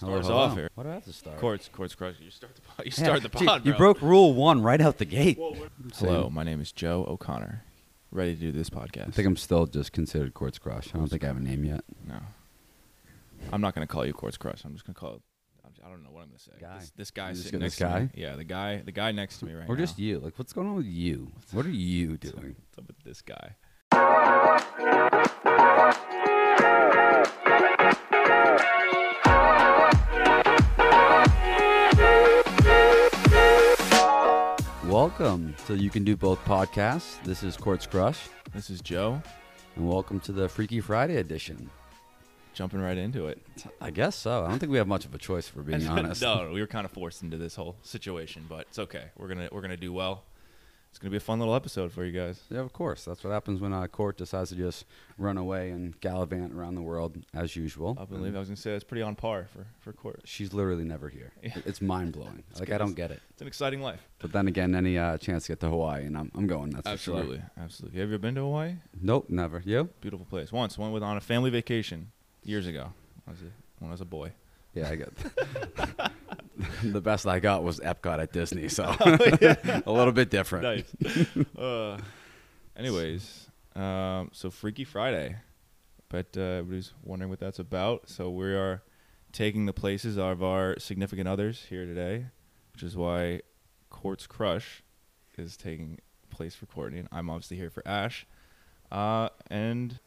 Hello, hello. off here. What do I have to start? Courts, courts, crush. You start the pod. You Yeah, start the gee, pod. You bro. broke rule one right out the gate. Hello, my name is Joe O'Connor. Ready to do this podcast? I think I'm still just considered Court's Crush. I don't think I have a name yet. no. I'm not gonna call you Court's Crush. I'm just gonna call. I don't know what I'm gonna say. Guy. This, this guy You just sitting go, next "This to me. guy?" Yeah, the guy. The guy next to me right now. or just you. Like, what's going on with you? What are you doing? What's up with this guy? Welcome to You Can Do Both podcasts. This is Court's Crush, This is Joe. and welcome to the Freaky Friday edition. Jumping right into it. I guess so. I don't think we have much of a choice, for being honest. no, we were kind of forced into this whole situation, but it's okay. We're gonna we're gonna do well. It's gonna be a fun little episode for you guys. Yeah, of course. That's what happens when uh, Court decides to just run away and gallivant around the world as usual. I believe I was gonna say that's pretty on par for for court. She's literally never here. Yeah. It's mind blowing. like. I don't get it. It's an exciting life. But then again, any uh, chance to get to Hawaii, and I'm, I'm going. That's Absolutely, For sure. absolutely. Have you ever been to Hawaii? Nope, never. You? Beautiful place. Once went with on a family vacation years ago. When I was a, when I was a boy. Yeah, I got. the best I got was Epcot at Disney, so Oh, a little bit different. Nice. uh, anyways, um, so Freaky Friday. But uh, everybody's wondering what that's about. So we are taking the places of our significant others here today, which is why Court's Crush is taking place for Courtney. And I'm obviously here for Ash. Uh, and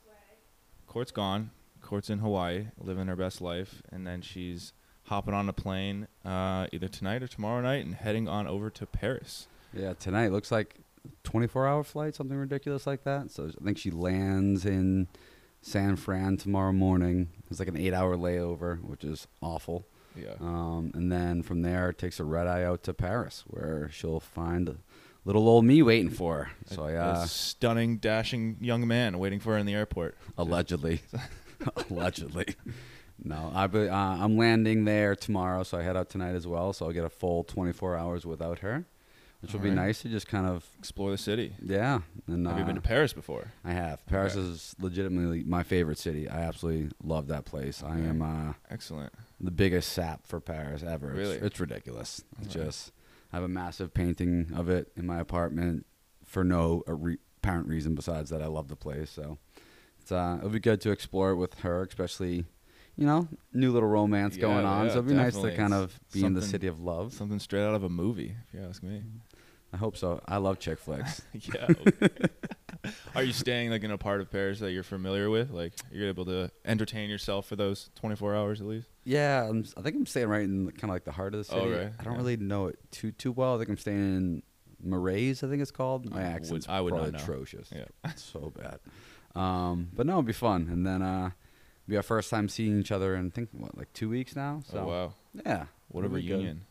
Court's gone. Court's in Hawaii, living her best life. And then she's hopping on a plane uh, either tonight or tomorrow night and heading on over to Paris. Yeah, tonight looks like 24 hour flight, something ridiculous like that. So I think she lands in San Fran tomorrow morning. It's like an eight hour layover, which is awful. Yeah. Um, and then from there, takes a red eye out to Paris, where she'll find little old me waiting for her. So I, uh, a stunning, dashing young man waiting for her in the airport. allegedly, allegedly. No, I be, uh, I'm landing there tomorrow, so I head out tonight as well. So I'll get a full 24 hours without her, which will be nice to just kind of, Explore the city. yeah. And Have you been uh, to Paris before? I have. Paris Okay. is legitimately my favorite city. I absolutely love that place. I am uh, Excellent. the biggest sap for Paris ever. It's- Really? It's, ridiculous. It's Alright. just, I have a massive painting of it in my apartment for no re- apparent reason besides that I love the place. So it's, uh, it'll be good to explore it with her, especially, you know, new little romance Yeah, going on. yeah, so it'd be nice to kind of be in the city of love. Something straight out of a movie, if you ask me. I hope so. I love chick flicks. yeah. Are you staying like in a part of Paris that you're familiar with? Like you're able to entertain yourself for those 24 hours at least? Yeah, I'm, I think I'm staying right in kind of like the heart of the Oh, city. right. I don't Yeah. really know it too too well. I think I'm staying in Marais. I think it's called. My I would- accent's I would not probably know. atrocious. Yeah. So bad. Um, but no, it'd be fun. And then uh, be our first time seeing each other in I think what like two weeks now. So oh wow. yeah, What a good. reunion.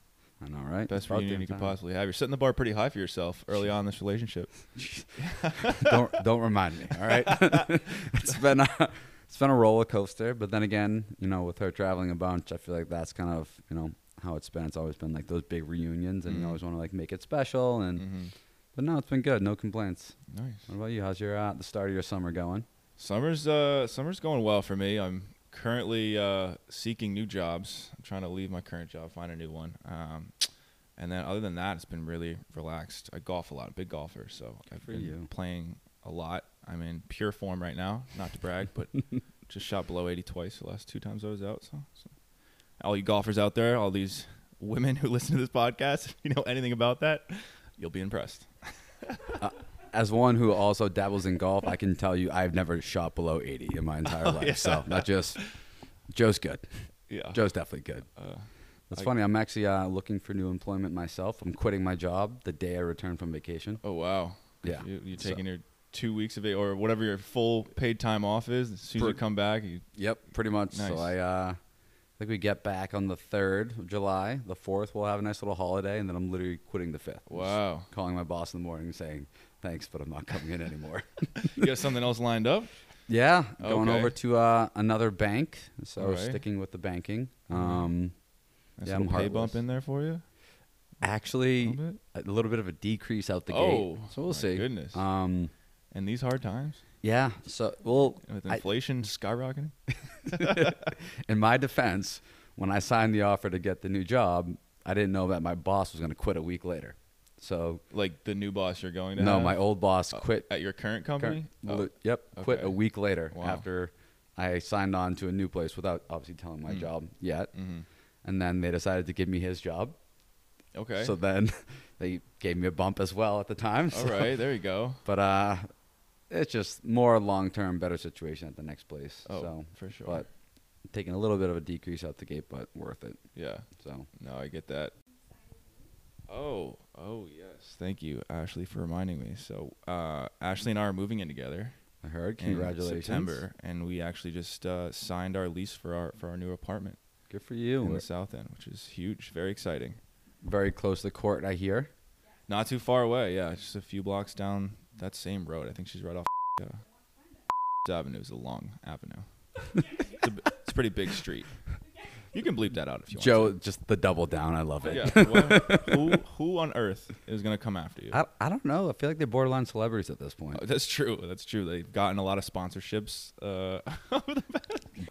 I know, right? Best About reunion you could possibly have. You're setting the bar pretty high for yourself early on in this relationship. don't don't remind me. All right, it's been a, it's been a roller coaster, but then again, you know, with her traveling a bunch, I feel like that's kind of you know how it's been. It's always been like those big reunions, and Mhm. you always want to like make it special. And hmm but no, it's been good. No complaints. Nice. What about you? How's your uh, the start of your summer going? Summer's uh summer's going well for me. I'm currently uh, seeking new jobs. I'm trying to leave my current job, find a new one. Um, and then other than that, it's been really relaxed. I golf a lot, big golfer, so I've been you. playing a lot. I'm in pure form right now, not to brag, but just shot below 80 twice the last two times I was out. So, so all you golfers out there, all these women who listen to this podcast, if you know anything about that, you'll be impressed. As one who also dabbles in golf, I can tell you I've never shot below 80 in my entire life. Oh, yeah. So not just Joe's good. Yeah. Joe's definitely good. Uh, It's funny. I'm actually uh, looking for new employment myself. I'm quitting my job the day I return from vacation. Oh wow. Yeah. You, you're So- taking your two weeks of it or whatever your full paid time off is. As soon as you come back, you, Yep, pretty much. Nice. So I uh, think we get back on the third of July. The fourth, we'll have a nice little holiday, and then I'm literally quitting the fifth. Just wow. calling my boss in the morning and saying thanks, but I'm not coming in anymore. you got something else lined up? yeah, going Okay. over to uh, another bank. So All right. sticking with the banking. Mhm. Um, Nice Yeah, I'm pay bump in there for you. actually, A little bit? a little bit of a decrease out the Oh, gate. So we'll my see. goodness. Um, In these hard times, yeah. So well, with I- inflation skyrocketing. in my defense, when I signed the offer to get the new job, I didn't know that my boss was going to quit a week later. So Like the new boss you're going to no, have? my old boss Uh, quit. at your current company. current- Oh, li- Yep, quit okay. a week later Wow. after I signed on to a new place without obviously telling my Mm. job yet. mhm. And then they decided to give me his job. Okay. So then they gave me a bump as well at the time. All so- right, there you go. But uh, it's just more long term, better situation at the next place. Oh, so, for sure. but taking a little bit of a decrease out the gate, but worth it. yeah. So No, I get that. Oh, oh yes. Thank you, Ashley, for reminding me. So, uh, Ashley and I are moving in together I heard. Congratulations. September, and we actually just uh, signed our lease for our for our new apartment Good for you. in the South End, which is huge, very exciting. Very close to the court, I hear. Not too far away, yeah, just a few blocks down that same road. I think she's right off. Uh, Avenue is a long avenue. it's, a, b- it's a pretty big street. You can bleep that out if you Joe, want. Joe, just the double down. I love it. Yeah. well, who who on earth is gonna come after you? I, I don't know. I feel like they're borderline celebrities at this point. Oh, that's true. That's true. They've gotten a lot of sponsorships. Uh,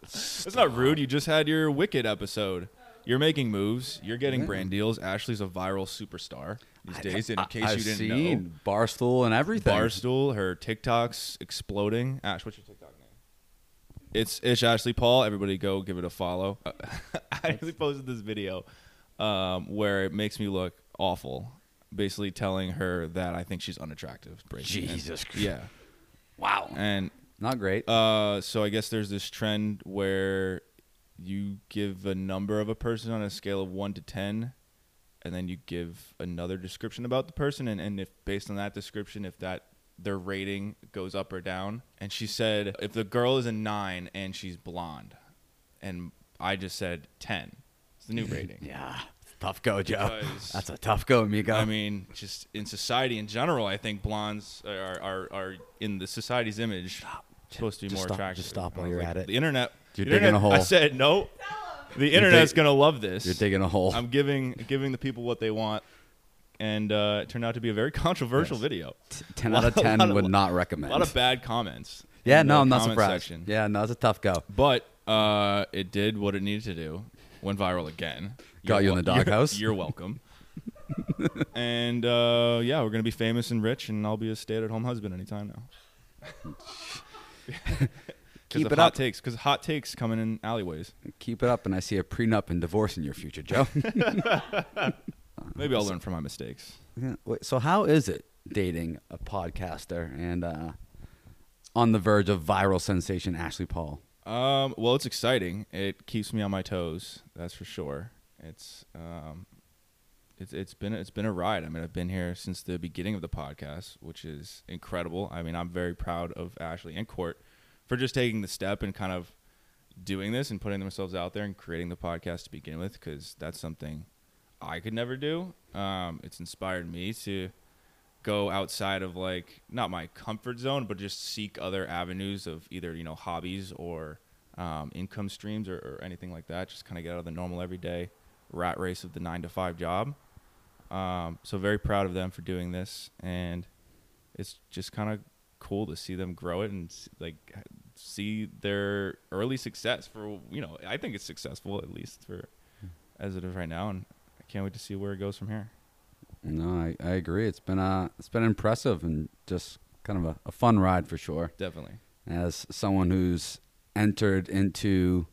that's not rude. You just had your Wicked episode. You're making moves. You're getting Yeah. brand deals. Ashley's a viral superstar these days. In I- case I've you didn't seen know, Barstool and everything. Barstool, her TikToks exploding. Ash, what's your TikTok? It's Ish Ashley Paul. Everybody go give it a follow. I actually posted this video um, where it makes me look awful, basically telling her that I think she's unattractive. in. Jesus Christ. Yeah. Wow. And Not great. uh, so I guess there's this trend where you give a number of a person on a scale of one to ten, and then you give another description about the person, and, and if based on that description, if that their rating goes up or down. And she said if the girl is a nine and she's blonde, and I just said ten, it's the new rating. yeah. Tough go, Joe. Because- That's a tough go, amigo. I mean, just in society in general, I think blondes are are, are in the society's image supposed to be Just more stop- attractive. just stop while you're like, at it. The internet. You're the digging a hole. I said no. The internet's dig- gonna love this. You're digging a hole. I'm giving giving the people what they want, and uh, it turned out to be a very controversial Yes. video. T- 10 out of 10 lot of- would not recommend. A lot of bad comments. yeah, no, I'm not surprised. section. Yeah, no, it's a tough go. But uh, it did what it needed to do. Went viral again. Got you in wel- the you're- doghouse? You're, welcome. and uh, yeah, we're gonna be famous and rich, and I'll be a stay-at-home husband anytime now. Keep it hot up. takes, because hot takes coming in alleyways. Keep it up, and I see a prenup and divorce in your future, Joe. Maybe I'll learn from my mistakes. Yeah, wait, so how is it dating a podcaster and uh, on the verge of viral sensation Ashley Paul? Um, well, it's exciting. It keeps me on my toes. That's for sure. It's um, it's it's been it's been a ride. I mean, I've been here since the beginning of the podcast, which is incredible. I mean, I'm very proud of Ashley and Court for just taking the step and kind of doing this and putting themselves out there and creating the podcast to begin with, because that's something I could never do. Um, it's inspired me to go outside of like not my comfort zone, but just seek other avenues of either you know hobbies or um, income streams or, or anything like that. Just kind of get out of the normal everyday rat race of the nine to five job. Um, so very proud of them for doing this, and it's just kind of cool to see them grow it and like see their early success for you know I think it's successful at least for as it is right now, and can't wait to see where it goes from here. No, I, I agree. It's been uh, it's been impressive and just kind of a, a fun ride for sure. Definitely. As someone who's entered into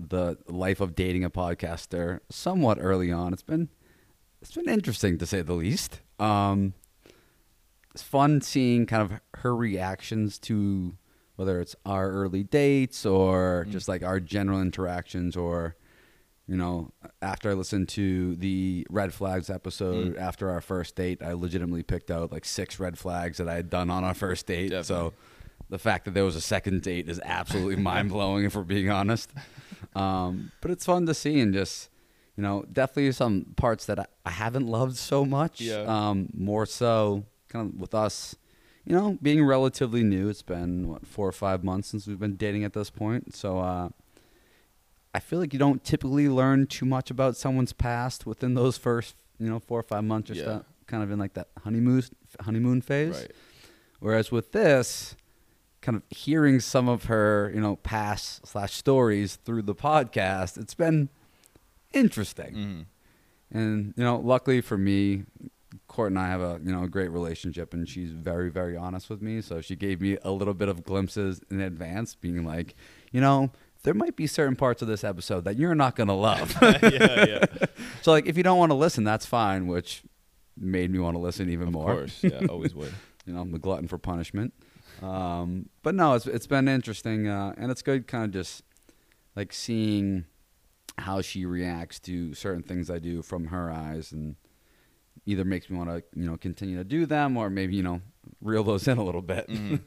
the life of dating a podcaster somewhat early on, it's been it's been interesting to say the least. Um, it's fun seeing kind of her reactions to whether it's our early dates or Mm. just like our general interactions or you know after i listened to the red flags episode Mm. after our first date i legitimately picked out like six red flags that i had done on our first date. So the fact that there was a second date is absolutely mind-blowing if we're being honest. Um, but it's fun to see and just you know definitely some parts that i, I haven't loved so much Yeah. um, more so kind of with us you know being relatively new. It's been what four or five months since we've been dating at this point. So uh, i feel like you don't typically learn too much about someone's past within those first you know four or five months or Yeah. uh, kind of in like that honeymoon honeymoon phase Right. Whereas with this, kind of hearing some of her, you know, past slash stories through the podcast, it's been interesting. Mhm. And you know, luckily for me, Court and I have a you know a great relationship, and she's very very honest with me. So she gave me a little bit of glimpses in advance, being like, you know, there might be certain parts of this episode that you're not gonna love. yeah, yeah. so like, if you don't want to listen, that's fine. Which made me want to listen even Of more. Of course, yeah, always would. You know, I'm the glutton for punishment. Um, but no, it's it's been interesting, uh, and it's good, kind of just like seeing how she reacts to certain things I do from her eyes, and either makes me want to you know continue to do them, or maybe you know reel those in a little bit. Mhm.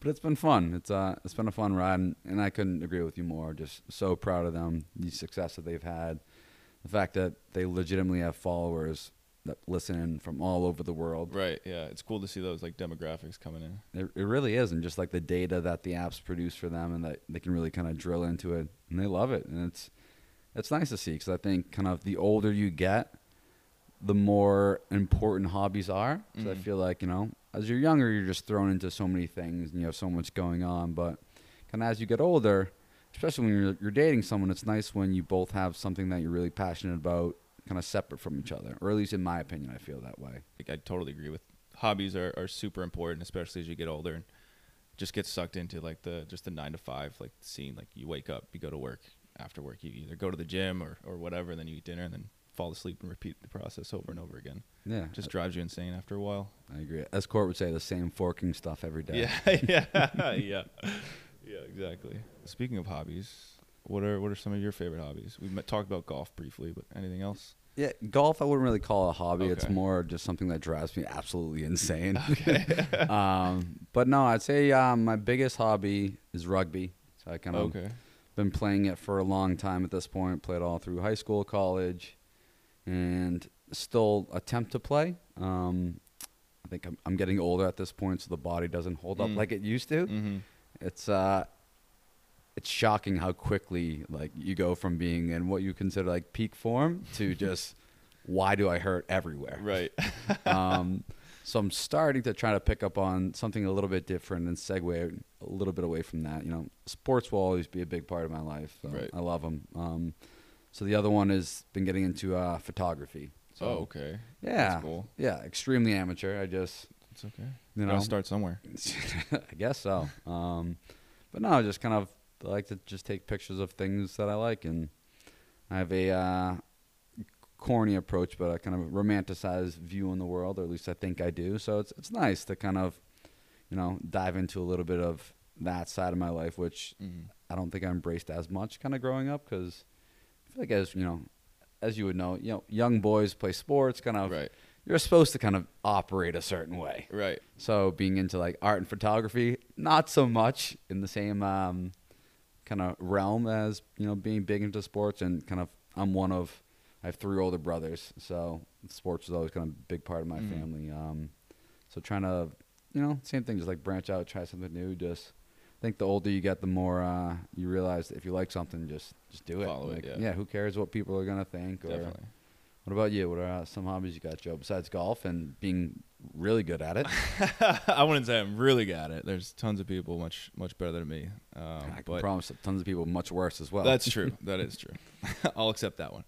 But it's been fun. It's uh it's been a fun ride, and, and I couldn't agree with you more. Just so proud of them, the success that they've had, the fact that they legitimately have followers that listen from all over the world. Right. Yeah, it's cool to see those like demographics coming in. It, it really is, and just like the data that the apps produce for them, and that they can really kind of drill into it, and they love it, and it's it's nice to see because I think kind of the older you get, the more important hobbies are. So I Mhm. feel like you know, as you're younger, you're just thrown into so many things, and you have so much going on. But kind of as you get older, especially when you're you're dating someone, it's nice when you both have something that you're really passionate about, kind of separate from each other, or at least in my opinion, I feel that way. Like, I totally agree with hobbies are, are super important, especially as you get older and just get sucked into like the just the nine to five like scene. Like you wake up, you go to work. After work, you either go to the gym or, or whatever, then you eat dinner and then fall asleep and repeat the process over and over again. Yeah, Just drives you insane after a while. I agree. As Court would say, the same forking stuff every day. Yeah, yeah, yeah, yeah, exactly. Speaking of hobbies, what are what are some of your favorite hobbies? We met, talked about golf briefly, but anything else? Yeah, golf I wouldn't really call it a hobby. It's more just something that drives me absolutely insane. Okay. um, but no, I'd say um, my biggest hobby is rugby. So I kind of okay. been playing it for a long time at this point. Played all through high school, college, and still attempt to play. Um, I think I'm, I'm getting older at this point, so the body doesn't hold up Mm. like it used to. Mm-hmm. It's uh, it's shocking how quickly like you go from being in what you consider like peak form to just why do I hurt everywhere? Right. um, so I'm starting to try to pick up on something a little bit different and segue a little bit away from that. You know, sports will always be a big part of my life. So Right. I love them. Um, so the other one has been getting into uh, photography. So oh, okay. yeah, That's cool. yeah, extremely amateur. I just It's okay. you know Gotta start somewhere. I guess so. Um, but no, I just kind of I like to just take pictures of things that I like, and I have a uh, corny approach, but a kind of romanticized view on the world, or at least I think I do. So it's it's nice to kind of, you know, dive into a little bit of that side of my life, which Mm-hmm. I don't think I embraced as much kind of growing up, because I feel like as you know, as you would know, you know, young boys play sports, kind of. Right. You're supposed to kind of operate a certain way. Right. So being into like art and photography, not so much in the same um, kind of realm as you know being big into sports and kind of I'm one of I have three older brothers, so sports is always kind of a big part of my Mhm. family. Um, so trying to you know same thing, just like branch out, try something new. Just I think the older you get, the more uh, you realize that if you like something, just just do it. Follow it, Like, yeah. who cares what people are gonna think? Or Definitely. what about you? What are uh, some hobbies you got, Joe? Besides golf and being really good at it. I wouldn't say I'm really good at it. There's tons of people much much better than me. Um, I can but promise that tons of people much worse as well. That's true. That is true. I'll accept that one.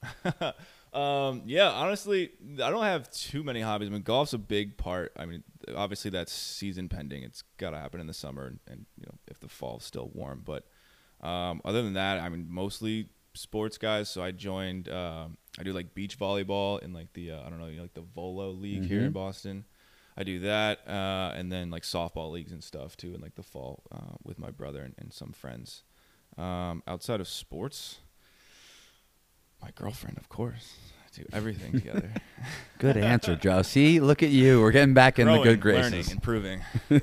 um, yeah, honestly, I don't have too many hobbies. I mean, golf's a big part. I mean, obviously that's season pending. It's got to happen in the summer, and, and you know if the fall's still warm. But um, other than that, I mean, mostly sports guys. So I joined. Um, I do like beach volleyball in like the uh, I don't know, you know, like the Volo League here in Mhm. Boston. I do that, uh, and then like softball leagues and stuff too, in like the fall uh, with my brother and, and some friends. Um, outside of sports, my girlfriend, of course. I do everything together. Good answer, Joe. See, look at you. We're getting back in the good graces. learning, improving.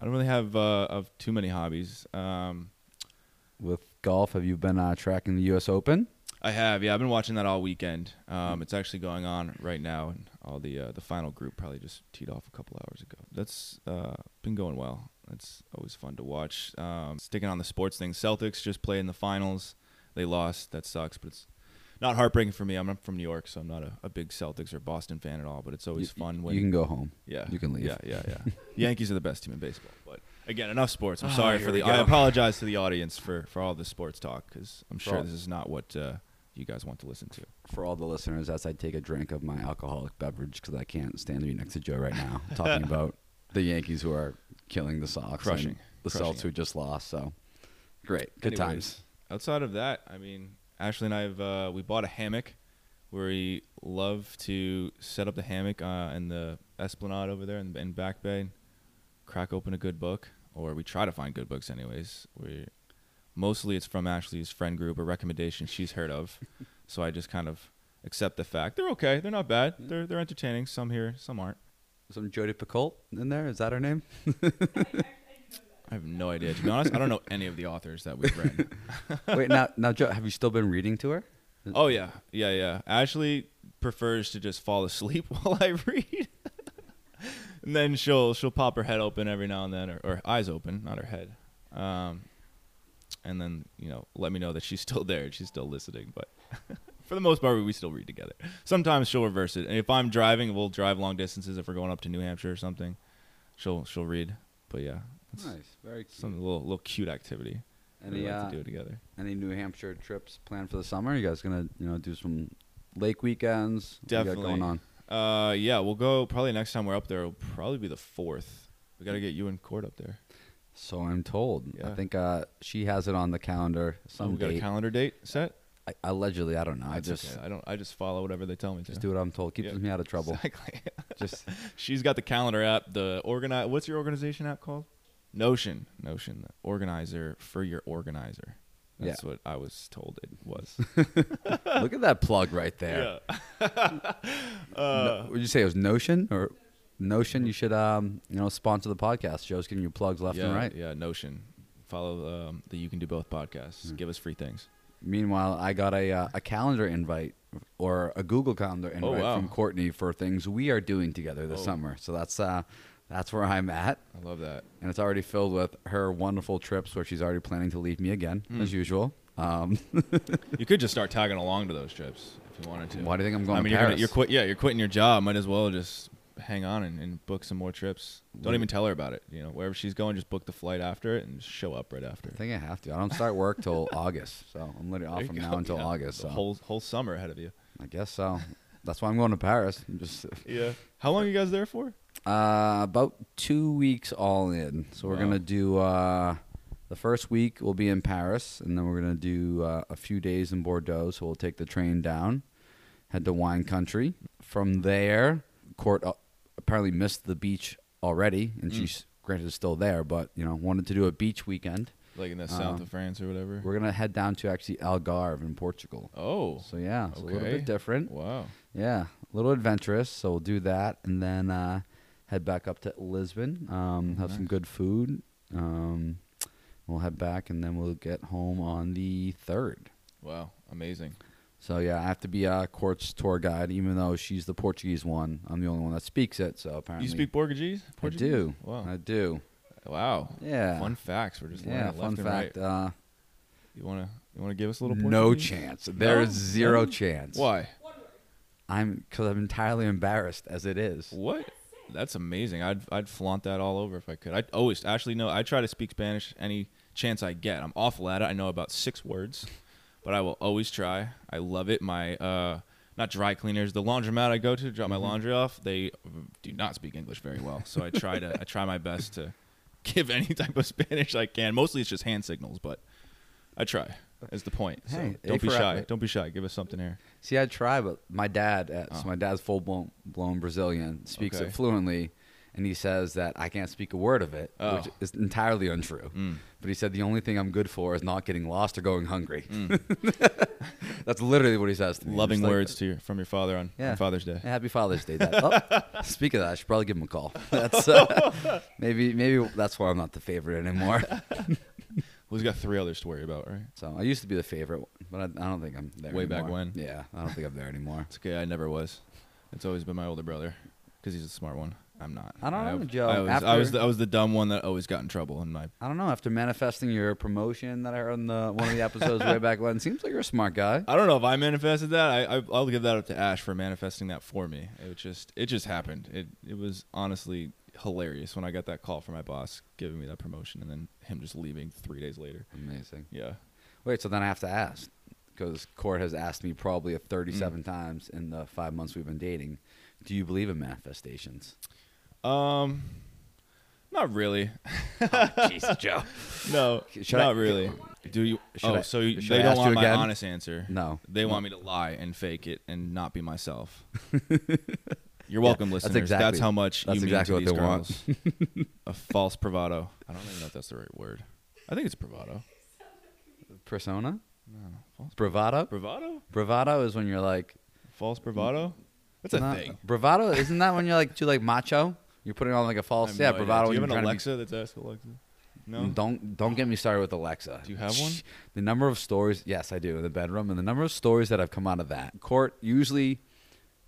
I don't really have uh, of too many hobbies. Um, With golf, have you been uh, tracking the U.S. Open? I have, yeah. I've been watching that all weekend. Um, it's actually going on right now, and all the uh, the final group probably just teed off a couple hours ago. That's uh, been going well. It's always fun to watch. Um, sticking on the sports thing, Celtics just played in the finals. They lost. That sucks, but it's not heartbreaking for me. I'm from New York, so I'm not a, a big Celtics or Boston fan at all. But it's always You- fun when You can go home. yeah, you can leave. Yeah, yeah, yeah. Yankees are the best team in baseball, but Again, enough sports. I'm Ah, sorry for the. I apologize to the audience for for all the sports talk because I'm For sure all- this is not what uh, you guys want to listen to. For all the listeners, as I take a drink of my alcoholic beverage because I can't stand to be next to Joe right now, talking about the Yankees who are killing the Sox, Crushing. and the Crushing Celtics who just lost. So great, good Anyways, times. Outside of that, I mean, Ashley and I've uh, we bought a hammock. where We love to set up the hammock uh, in the Esplanade over there in, in Back Bay, crack open a good book, or we try to find good books. Anyways, we mostly it's from Ashley's friend group, a recommendation she's heard of. so I just kind of accept the fact they're okay. They're not bad. They're they're entertaining. Some here, some aren't. Some Jodi Picoult in there. Is that her name? I have no idea. To be honest, I don't know any of the authors that we've read. Wait, now, now, Joe, have you still been reading to her? Oh yeah, yeah, yeah. Ashley prefers to just fall asleep while I read, and then she'll she'll pop her head open every now and then, or, or eyes open, not her head, um, and then you know let me know that she's still there and she's still listening. But for the most part, we still read together. Sometimes she'll reverse it, and if I'm driving, we'll drive long distances. If we're going up to New Hampshire or something, she'll she'll read. But yeah, it's Nice, very cute. some little little cute activity. Any like uh, to do it together. any New Hampshire trips planned for the summer? You guys gonna you know do some lake weekends? What you got Definitely. going on. Uh, yeah, we'll go probably next time we're up there. It'll probably be the fourth. We got to get you and Court up there. So I'm told. I think uh, she has it on the calendar. Oh, Some we got a calendar date set. I, allegedly, I don't know. I just okay. I don't. I just follow whatever they tell me to. just do what I'm told. Keeps Yeah. me out of trouble. Exactly. just She's got the calendar app. The organize. What's your organization app called? Notion. Notion. The organizer for your organizer. That's what I was told it was. look at that plug right there. Yeah. No, would you say it was Notion or Notion? You should um you know sponsor the podcast. Joe's giving you plugs left yeah, and right. Yeah. Notion. Follow um, the You Can Do Both podcast. Hmm. Give us free things. Meanwhile, I got a uh, a calendar invite or a Google Calendar invite Oh, wow. from Courtney for things we are doing together this Oh. summer. So that's uh that's where I'm at, I love that. and it's already filled with her wonderful trips where she's already planning to leave me again Hmm. as usual. Um, You could just start tagging along to those trips if you wanted to. why do you think I'm going I mean, you're, gonna, you're quit. Yeah, you're quitting your job. Might as well just hang on and, and book some more trips. Don't even tell her about it. You know, wherever she's going, just book the flight after it and just show up right after. I think I have to. I don't start work till August, so I'm literally off from you now until Yeah, August. So whole whole summer ahead of you. I guess so. That's why I'm going to Paris. I'm just Yeah. How long are you guys there for? Uh, about two weeks all in. So we're Wow. gonna do uh, the first week we'll be in Paris, and then we're gonna do uh, a few days in Bordeaux. So we'll take the train down, head to wine country. From there, Court uh, apparently missed the beach already, and Mm. she's granted is still there, but you know wanted to do a beach weekend. Like in the south Um, of France or whatever. We're gonna head down to actually Algarve in Portugal. Oh. So yeah, it's a little bit different. Wow. Yeah, a little adventurous. So we'll do that, and then uh, head back up to Lisbon. Um, have some good food. Um, we'll head back, and then we'll get home on the third. Wow. Amazing. So yeah, I have to be a Court's tour guide, even though she's the Portuguese one. I'm the only one that speaks it. So apparently, You speak Portuguese? I Portuguese? do. Wow. I do. wow. Yeah. Fun facts. We're just yeah. Fun fact. right. Uh, You wanna you wanna give us a little no chance. There's No? zero No? chance. Why? I'm because I'm entirely embarrassed as it is. What? That's amazing. I'd I'd flaunt that all over if I could. I always actually no. I try to speak Spanish any chance I get. I'm awful at it. I know about six words, but I will always try. I love it. My uh, not dry cleaners, the laundromat I go to to drop my Mhm. laundry off. They do not speak English very well, so I try to I try my best to give any type of Spanish I can. Mostly it's just hand signals, but I try. Is the point. So Hey, don't be shy. effort. Don't be shy. Give us something here. See, I try, but my dad, uh, so Oh. my dad's full blown, blown Brazilian, speaks Okay. it fluently, and he says that I can't speak a word of it, which Oh. is entirely untrue. Mm. But he said the only thing I'm good for is not getting lost or going hungry. Mm. That's literally what he says to me. Loving like, words to your, from your father on, Yeah. on Father's Day. "Hey, Happy Father's Day, Dad. oh, speak of that, I should probably give him a call. That's uh, maybe maybe that's why I'm not the favorite anymore. Well, he's got three others to worry about, right? So I used to be the favorite, but I, I don't think I'm there Way back when? Yeah, I don't think I'm there anymore. It's okay. I never was. It's always been my older brother because he's a smart one. I'm not. I don't know, I, Joe. I was, I was the, I was the dumb one that always got in trouble in my I don't know. After manifesting your promotion that I heard in the one of the episodes way back when, seems like you're a smart guy. I don't know if I manifested that. I, I I'll give that up to Ash for manifesting that for me. It just it just happened. It it was honestly hilarious when I got that call from my boss giving me that promotion and then him just leaving three days later. Amazing. Yeah. Wait, so then I have to ask because Court has asked me probably a 37 times in the five months we've been dating. Do you believe in manifestations? Um, not really. Jesus, Joe. No, Should not I- really. Do you? Should oh, I- so you, should they I don't want my again? honest answer. No. They want me to lie and fake it and not be myself. You're welcome, Yeah, that's listeners. exactly- how much that's you mean exactly to what these they want. girls. A false bravado. I don't even know if that's the right word. I think it's bravado. Persona? No, false Bravado? bravado. Bravado is when you're like. False bravado. That's a thing. Bravado isn't that when you're like too like macho? You're putting on like a false yeah no bravado. Do you have an to be- Alexa that's ask Alexa? No. Mm, don't don't get me started with Alexa. Do you have one? The number of stories, yes, I do in the bedroom, and the number of stories that have come out of that court usually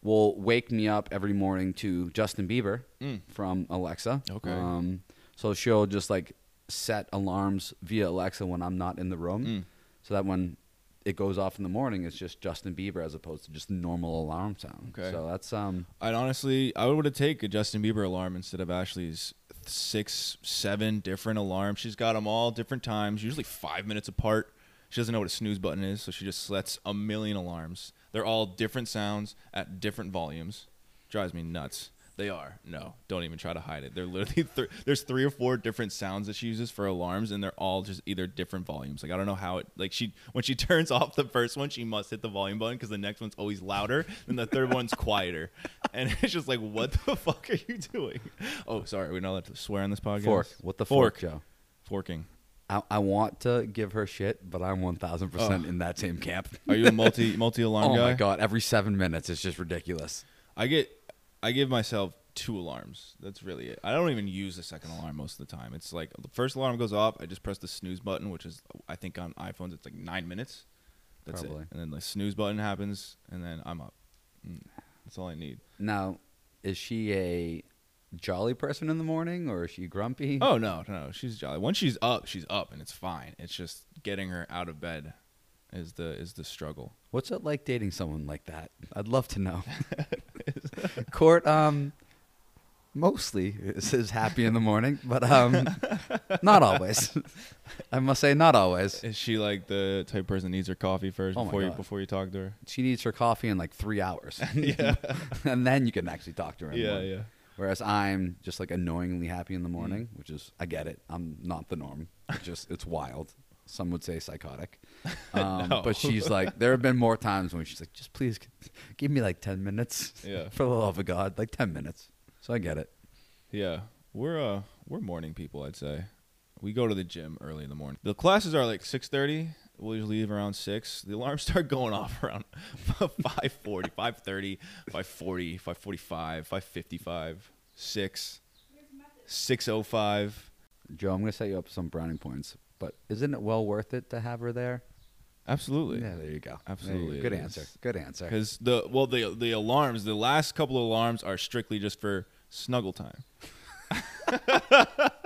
will wake me up every morning to Justin Bieber Mm. from Alexa. Okay. Um, so she'll just like set alarms via Alexa when I'm not in the room, Mm. so that when it goes off in the morning, it's just Justin Bieber as opposed to just normal alarm sound. Okay. So that's um. I'd honestly, I would have take a Justin Bieber alarm instead of Ashley's six, seven different alarms. She's got them all different times, usually five minutes apart. She doesn't know what a snooze button is, so she just sets a million alarms. They're all different sounds at different volumes. Drives me nuts. They are. No, don't even try to hide it. They're literally th- there's three or four different sounds that she uses for alarms, and they're all just either different volumes. Like I don't know how it. Like she when she turns off the first one, she must hit the volume button because the next one's always louder, and the third one's quieter. And it's just like, what the fuck are you doing? Oh, sorry, we're not allowed to swear on this podcast. Fork. What the Fork. fork, Joe? Forking. I, I want to give her shit, but I'm 1,000 percent Oh. in that same camp. Are you a multi multi alarm guy? oh guy? my god! Every seven minutes, it's just ridiculous. I get I give myself two alarms. That's really it. I don't even use the second alarm most of the time. It's like the first alarm goes off, I just press the snooze button, which is I think on iPhones it's like nine minutes. That's Probably. it. And then the snooze button happens, and then I'm up. Mm, That's all I need. Now, is she a jolly person in the morning or is she grumpy? Oh no, no, she's jolly. Once she's up, she's up, and it's fine. It's just getting her out of bed is the is the struggle. What's it like dating someone like that? I'd love to know. Court, um, mostly is, is happy in the morning, but um, not always. I must say, not always. Is she like the type of person that needs her coffee first Oh before you before you talk to her? She needs her coffee in like three hours, yeah, and then you can actually talk to her. Yeah, morning. yeah. Whereas I'm just like annoyingly happy in the morning, which is I get it. I'm not the norm. It's just it's wild. Some would say psychotic. Um, No. But she's like, there have been more times when she's like, just please give me like ten minutes. Yeah. For the love of God, like ten minutes. So I get it. Yeah, we're uh we're morning people. I'd say we go to the gym early in the morning. The classes are like six thirty. We'll usually leave around six. The alarms start going off around 540, 530, 540, 545, 555, 6, 605. Joe, I'm gonna set you up some browning points. But isn't it well worth it to have her there? Absolutely. Yeah, there you go. There you go. Absolutely Good answer. Good answer. Because the well the the alarms the last couple of alarms are strictly just for snuggle time.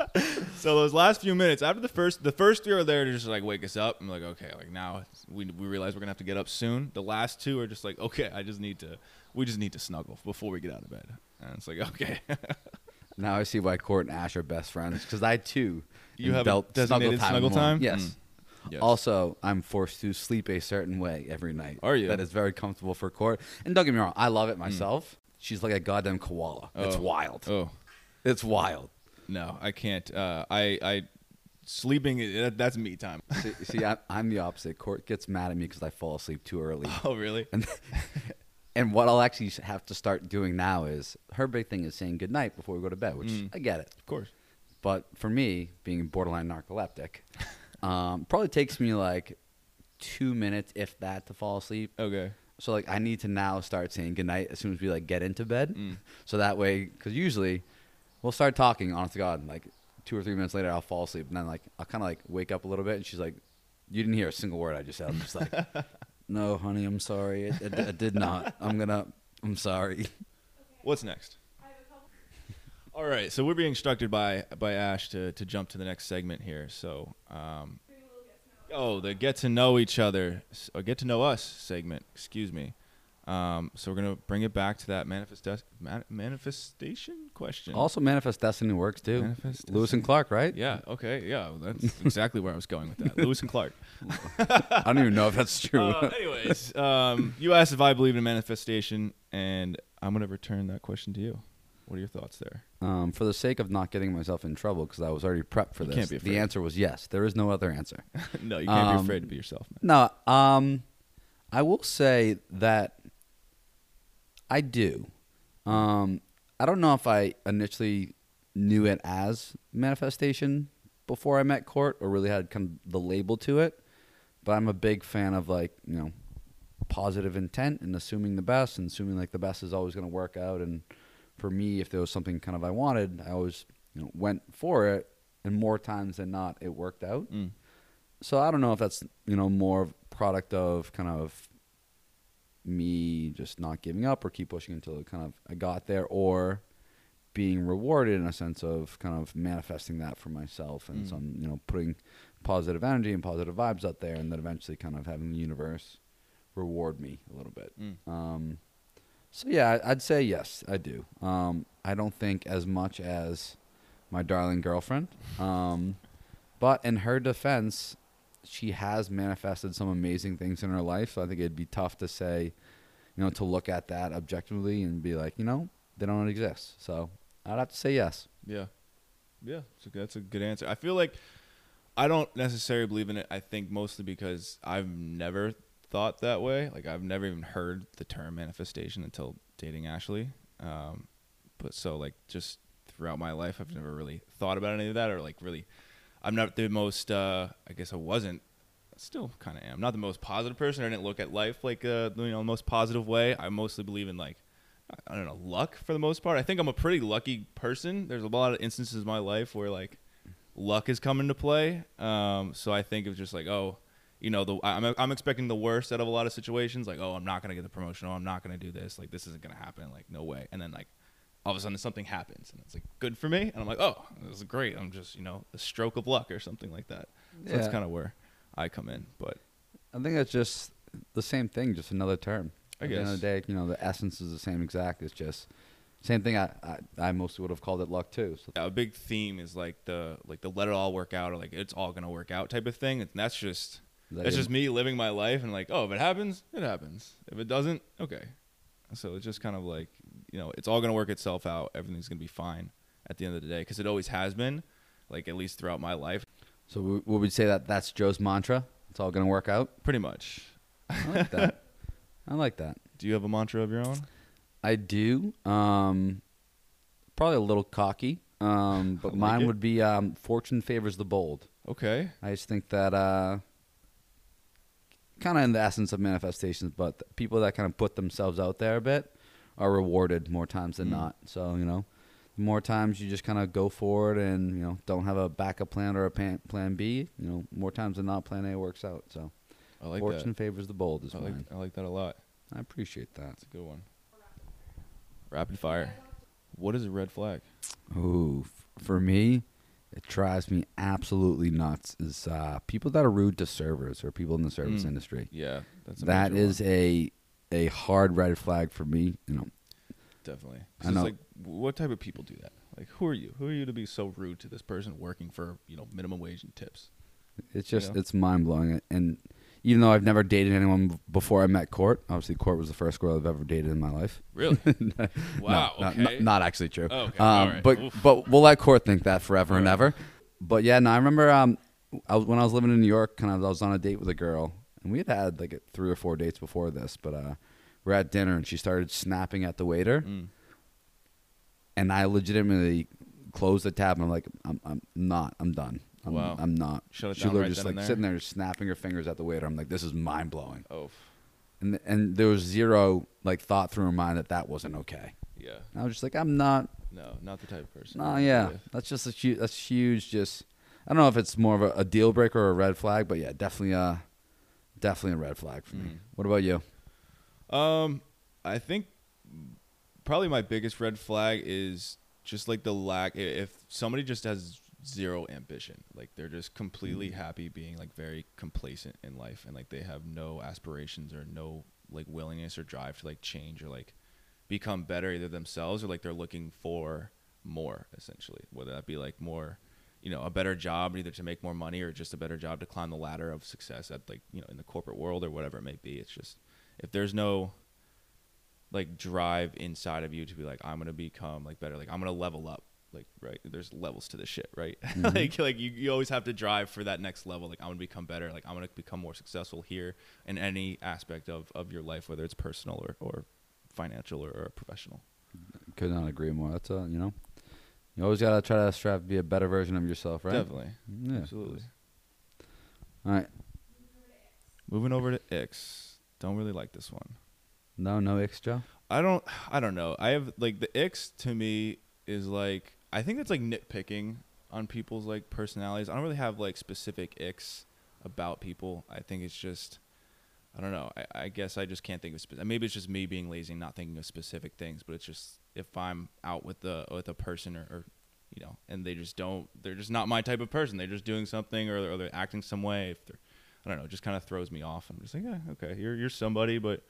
so those last few minutes after the first the first three are there to just like wake us up. I'm like okay like now we we realize we're gonna have to get up soon. The last two are just like okay I just need to we just need to snuggle before we get out of bed. And it's like okay Now I see why Court and Ash are best friends because I too you have a dealt designated snuggle time. Yes. Mm. Yes. Also, I'm forced to sleep a certain way every night. Are you? That is very comfortable for Court. And don't get me wrong, I love it myself. She's like a goddamn koala. It's Oh. wild. oh It's wild. No I can't uh, I I sleeping that, that's me time. see, see I, I'm the opposite. Court gets mad at me because I fall asleep too early. oh really? And, and what I'll actually have to start doing now is her big thing is saying goodnight before we go to bed, which Mm. I get it. Of course. But for me, being borderline narcoleptic, um, probably takes me like two minutes, if that, to fall asleep. Okay. So like I need to now start saying goodnight as soon as we like get into bed. Mm. So that way, because usually we'll start talking. Honest to God, like two or three minutes later, I'll fall asleep, and then like I'll kind of like wake up a little bit, and she's like, "You didn't hear a single word I just said." I'm just like, "No, honey, I'm sorry. It, it, it did not. I'm gonna. I'm sorry." What's next? All right, so we're being instructed by by Ash to to jump to the next segment here. So, um, oh, the get to know each other or get to know us segment. Excuse me. Um, so we're gonna bring it back to that manifest man- manifestation question. Also, Manifest Destiny works too. Manifest Lewis and Clark, right? yeah. Okay. Yeah. That's exactly where I was going with that. Lewis and Clark. I don't even know if that's true. Uh, anyways, um, you asked if I believe in manifestation, and I'm gonna return that question to you. What are your thoughts there? um, for the sake of not getting myself in trouble, because I was already prepped for You this, the answer was yes. There is no other answer. no, you can't Um, be afraid to be yourself, man. No, um, I will say that I do. Um, I don't know if I initially knew it as manifestation before I met Court, or really had kind of the label to it. But I'm a big fan of like you know positive intent and assuming the best, and assuming like the best is always going to work out. And for me, if there was something kind of I wanted, I always you know went for it, and more times than not, it worked out Mm. so I don't know if that's you know more of product of kind of me just not giving up or keep pushing until it kind of I got there or being rewarded in a sense of kind of manifesting that for myself and Mm. some you know putting positive energy and positive vibes out there and then eventually kind of having the universe reward me a little bit. Mm. Um, so yeah, I'd say yes, I do. Um, I don't think as much as my darling girlfriend, um, but in her defense, she has manifested some amazing things in her life. So I think it'd be tough to say, you know, to look at that objectively and be like, you know, they don't exist. So I'd have to say yes. Yeah, yeah, so that's a good answer. I feel like I don't necessarily believe in it. I think mostly because I've never thought that way. Like I've never even heard the term manifestation until dating Ashley. Um, but so like just throughout my life, I've never really thought about any of that or like really. I'm not the most. Uh, I guess I wasn't. Still kind of am. Not the most positive person. I didn't look at life like uh, you know the most positive way. I mostly believe in like I don't know, luck for the most part. I think I'm a pretty lucky person. There's a lot of instances in my life where like luck has come into play. Um, so I think it's just like, oh, you know, the I'm I'm expecting the worst out of a lot of situations. Like, oh, I'm not gonna get the promotion. Oh, I'm not gonna do this. Like, this isn't gonna happen. Like, no way. And then like all of a sudden something happens, and it's like good for me. And I'm like, oh, this is great. I'm just you know a stroke of luck or something like that. So that's kind of where I come in. But I think that's just the same thing, just another term. I At the end of the day, you know, the essence is the same exact. It's just same thing. I, I, I mostly would have called it luck too. So a big theme is like the like the let it all work out or like it's all gonna work out type of thing. And that's just that That's just me living my life and like, oh, if it happens, it happens. If it doesn't, okay. So it's just kind of like, you know, it's all gonna work itself out. Everything's gonna be fine at the end of the day because it always has been, like at least throughout my life, So we, would we say that that's Joe's mantra? It's all going to work out. pretty much. I like that. I like that. Do you have a mantra of your own? I do. Um, probably a little cocky. Um, but like mine it. would be um, fortune favors the bold. Okay. I just think that uh, kind of in the essence of manifestations, but people that kind of put themselves out there a bit are rewarded more times than Mm. not. So you know, the more times you just kind of go forward and you know don't have a backup plan or a plan, plan B, you know, more times than not, plan A works out. So I like fortune favors the bold is that. I like. I like that a lot. I appreciate that. That's a good one. Rapid fire. What is a red flag? Ooh, f- for me, it drives me absolutely nuts. Is uh, people that are rude to servers or people in the service Mm. industry. Yeah, that's a That is one. a a hard red flag for me. You know, definitely. I know. like, what type of people do that? Like, who are you? Who are you to be so rude to this person working for you know minimum wage and tips? it's just know? it's mind blowing. And even though I've never dated anyone before I met Court, obviously Court was the first girl I've ever dated in my life. Really? No, Wow. no, okay. not, not actually true. Oh, okay. Um, right. But Oof. but we'll let Court think that forever and All right. ever. But yeah, no, I remember um, I was, when I was living in New York, kind of, I was on a date with a girl, and we had had like three or four dates before this. But uh, we're at dinner, and she started snapping at the waiter, Mm. and I legitimately closed the tab, and I'm like, I'm, I'm not, I'm done. I'm, Wow. I'm not. She literally right just like sitting there, snapping her fingers at the waiter. I'm like, this is mind blowing, Oh, and and there was zero like thought through her mind that that wasn't okay. yeah. And I was just like, I'm not. No, not the type of person. No, yeah, that's just a huge. That's huge. Just I don't know if it's more of a, a deal breaker or a red flag, but yeah, definitely a definitely a red flag for me. Mhm. What about you? Um, I think probably my biggest red flag is just like the lack. If somebody just has zero ambition, like they're just completely Mm. happy being like very complacent in life, and like they have no aspirations or no like willingness or drive to like change or like become better either themselves or like they're looking for more essentially whether that be like more you know a better job either to make more money or just a better job to climb the ladder of success at like you know in the corporate world or whatever it may be it's just if there's no like drive inside of you to be like i'm gonna become like better like i'm gonna level up like right there's levels to this shit right Mhm. like like you, you always have to drive for that next level like i'm gonna become better like i'm gonna become more successful here in any aspect of of your life whether it's personal or or financial or, or professional Could not agree more. That's a you know, you always gotta try to strive to be a better version of yourself, right? definitely Yeah. absolutely All right. moving over to x don't really like this one No, no X Joe. I don't I don't know. I have like the X to me is like I think it's like nitpicking on people's like personalities. I don't really have like specific icks about people. I think it's just I don't know. I, I guess I just can't think of spe- maybe it's just me being lazy and not thinking of specific things, but it's just if I'm out with the with a person or, or you know, and they just don't they're just not my type of person. They're just doing something or, or they're acting some way if they're I don't know, it just kind of throws me off. I'm just like, yeah, okay, you're you're somebody, but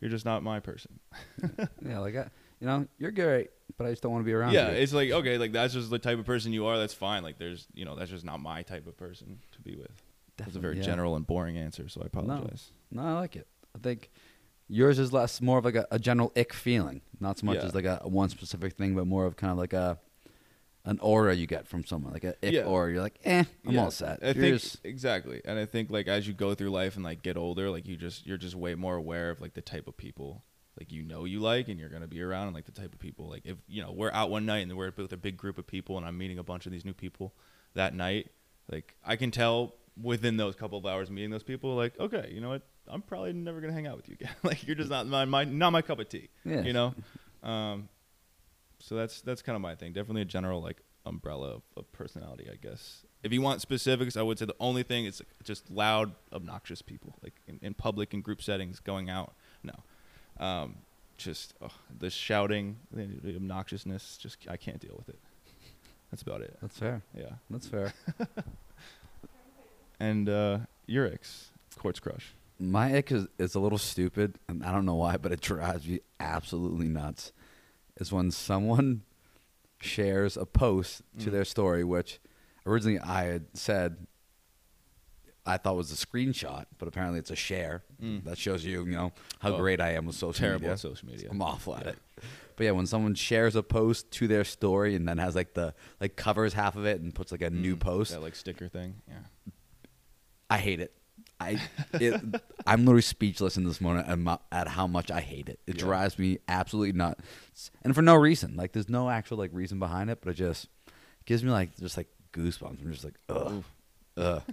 you're just not my person. Yeah, like I, you know, you're great, but I just don't want to be around yeah, you. it's like okay, like that's just the type of person you are. That's fine. Like there's, you know, that's just not my type of person to be with. That's a very yeah. general and boring answer, so I apologize. No, I like it. I think yours is less more of like a, a general ick feeling, not so much Yeah. as like a, a one specific thing, but more of kind of like a an aura you get from someone, like a ick Yeah. aura. You're like, eh, I'm Yeah, all set. I You're think just- exactly, and I think like as you go through life and like get older, like you just you're just way more aware of like the type of people like you know you like and you're gonna be around, and like the type of people like if you know we're out one night and we're with a big group of people and I'm meeting a bunch of these new people that night, like I can tell within those couple of hours meeting those people, like okay, you know what, I'm probably never gonna hang out with you again. like you're just not my, my not my cup of tea. Yeah. You know, um, so that's that's kind of my thing. Definitely a general like umbrella of, of personality, I guess. If you want specifics, I would say the only thing is just loud, obnoxious people, like in, in public and group settings, going out. No, um, just oh, the shouting, the, the obnoxiousness. Just I can't deal with it. That's about it. That's fair. Yeah. That's fair. And uh, your ex, Court's Crush. My ick is, is a little stupid, and I don't know why, but it drives me absolutely nuts. Is when someone shares a post to Mm. their story, which originally I had said I thought was a screenshot, but apparently it's a share. Mm. That shows you, you know, how Oh, great I am with social Terrible media. at social media. I'm awful at it. But yeah, when someone shares a post to their story and then has like the like covers half of it and puts like a new Mm, post, That like sticker thing. Yeah. I hate it. I it, I'm literally speechless in this moment at, how much I hate it. It Yeah. drives me absolutely nuts, and for no reason. Like there's no actual like reason behind it, but it just gives me like just like goosebumps. I'm just like ugh, ugh.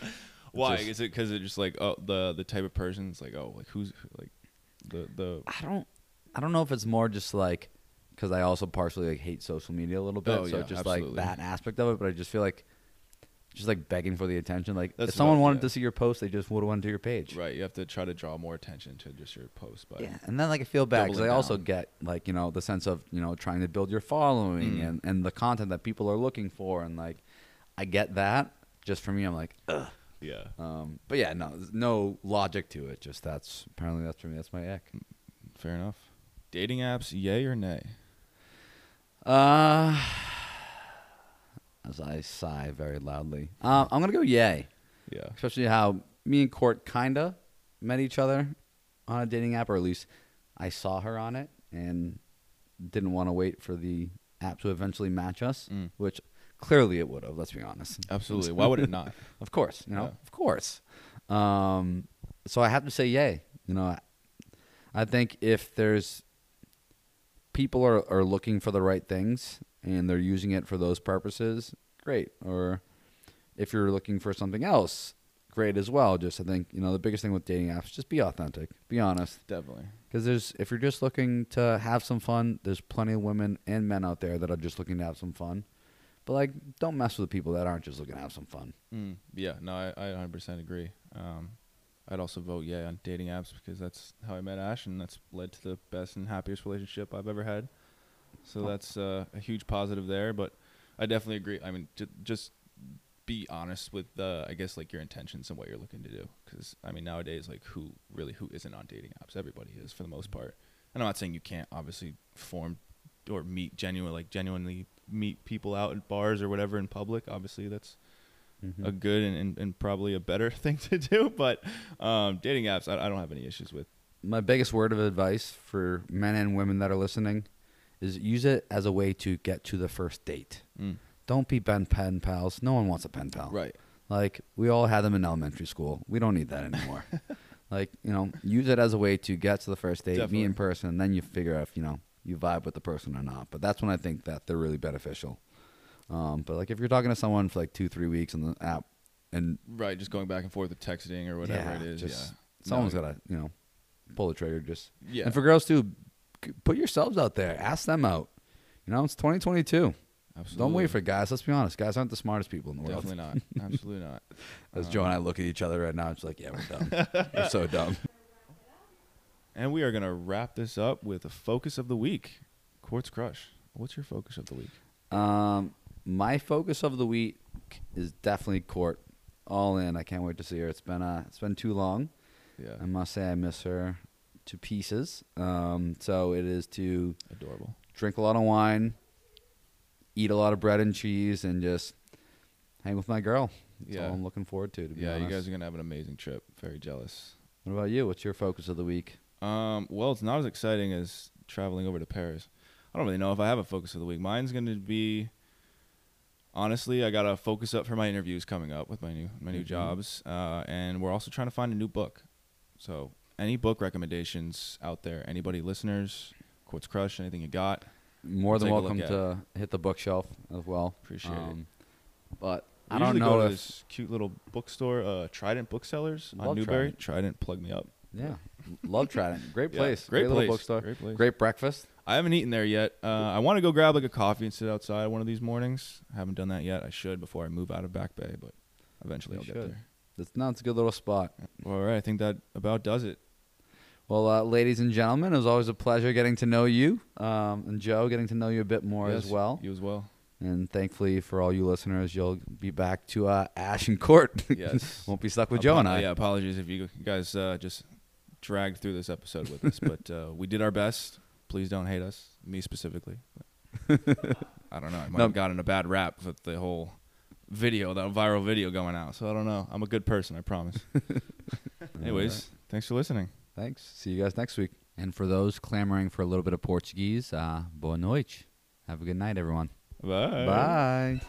Why? just- is it because it just like oh the the type of person? It's like oh like who's like the the I don't I don't know if it's more just like because I also partially like hate social media a little bit, Oh, so yeah, just absolutely. like that aspect of it. But I just feel like just like begging for the attention. Like That's if someone what- wanted yeah. to see your post, they just would have went to your page. right. You have to try to draw more attention to just your post. But Yeah, and then like I feel bad because I also get like you know the sense of you know trying to build your following Mm. and and the content that people are looking for, and like I get that. Just for me, I'm like, ugh. yeah. Um, but yeah, no, no logic to it. Just that's apparently that's for me. That's my ick. Fair enough. Dating apps, yay or nay? Uh, as I sigh very loudly, uh, I'm gonna go yay. Yeah. Especially how me and Court kinda met each other on a dating app, or at least I saw her on it and didn't want to wait for the app to eventually match us, Mm. which clearly it would have. Let's be honest. Absolutely. Why would it not? Of course, you know, Yeah. of course. Um, so I have to say, yay. You know, I, I think if there's people are, are looking for the right things and they're using it for those purposes, great. Or if you're looking for something else, great as well. Just I think you know the biggest thing with dating apps, just be authentic, be honest. Definitely. Because there's if you're just looking to have some fun, there's plenty of women and men out there that are just looking to have some fun. But like, don't mess with the people that aren't just looking to have some fun. Mm, yeah. No, I, I 100% agree. Um, I'd also vote yay on dating apps because that's how I met Ash, and that's led to the best and happiest relationship I've ever had. So that's uh, a huge positive there. But I definitely agree. I mean, j- just be honest with uh, I guess like your intentions and what you're looking to do. Because I mean nowadays, like who really who isn't on dating apps? Everybody is for the most part. And I'm not saying you can't obviously form or meet genuine like genuinely meet people out at bars or whatever in public. Obviously, that's Mhm. a good and, and, and probably a better thing to do. But um, dating apps, I, I don't have any issues with. my biggest word of advice for men and women that are listening is use it as a way to get to the first date. Mm. Don't be pen pen pals. No one wants a pen pal. Right. Like we all had them in elementary school. We don't need that anymore. like you know, use it as a way to get to the first date, Definitely. meet in person, and then you figure out if you know you vibe with the person or not. But that's when I think that they're really beneficial. Um, but like if you're talking to someone for like two three weeks on the app, and Right. Just going back and forth with texting or whatever Yeah, it is. just- yeah. someone's No, gotta you know pull the trigger. Just Yeah. and for girls too, put yourselves out there. Ask them out. You know, it's 2022. Absolutely. Don't wait for guys. Let's be honest. Guys aren't the smartest people in the world. Definitely not. Absolutely not. As Um, Joe and I look at each other right now, it's like, yeah, we're dumb. we're so dumb. And we are going to wrap this up with a focus of the week. Court's Crush. What's your focus of the week? Um, my focus of the week is definitely court. All in. I can't wait to see her. It's been uh, it's been too long. Yeah. I must say, I miss her to pieces. Um, so it is to Adorable. drink a lot of wine, eat a lot of bread and cheese, and just hang with my girl. That's Yeah. all I'm looking forward to. To be Yeah, you guys are going to have an amazing trip. Very jealous. What about you? What's your focus of the week? Um, well, it's not as exciting as traveling over to Paris. I don't really know if I have a focus of the week. Mine's going to be honestly, I got to focus up for my interviews coming up with my new my new Mhm. jobs, uh, and we're also trying to find a new book. So, any book recommendations out there? Anybody listeners? Court's Crush? Anything you got? More than welcome to hit the bookshelf as well. Appreciate it. Um, But We I don't usually know go to if this cute little bookstore, uh, Trident Booksellers on Newbury. Trident. Trident, plug me up. yeah, love Trident. Great Yeah, place. great, little bookstore. Great place. Great breakfast. I haven't eaten there yet. Uh, I want to go grab like a coffee and sit outside one of these mornings. I haven't done that yet. I should before I move out of Back Bay, but eventually You I'll get there. It's no, it's a good little spot. All right, I think that about does it. Well, uh, ladies and gentlemen, it was always a pleasure getting to know you, um, and Joe getting to know you a bit more as well. You as well. And thankfully for all you listeners, you'll be back to uh, Ash and Court. Yes. Won't be stuck with Joe and I. Yeah, apologies if you guys uh, just dragged through this episode with us, but uh, we did our best. Please don't hate us, me specifically. I don't know. I might No. have gotten a bad rap with the whole video, that viral video going out. So I don't know. I'm a good person, I promise. Anyways, thanks for listening. Thanks. See you guys next week. And for those clamoring for a little bit of Portuguese, uh, boa noite. Have a good night, everyone. Bye. Bye.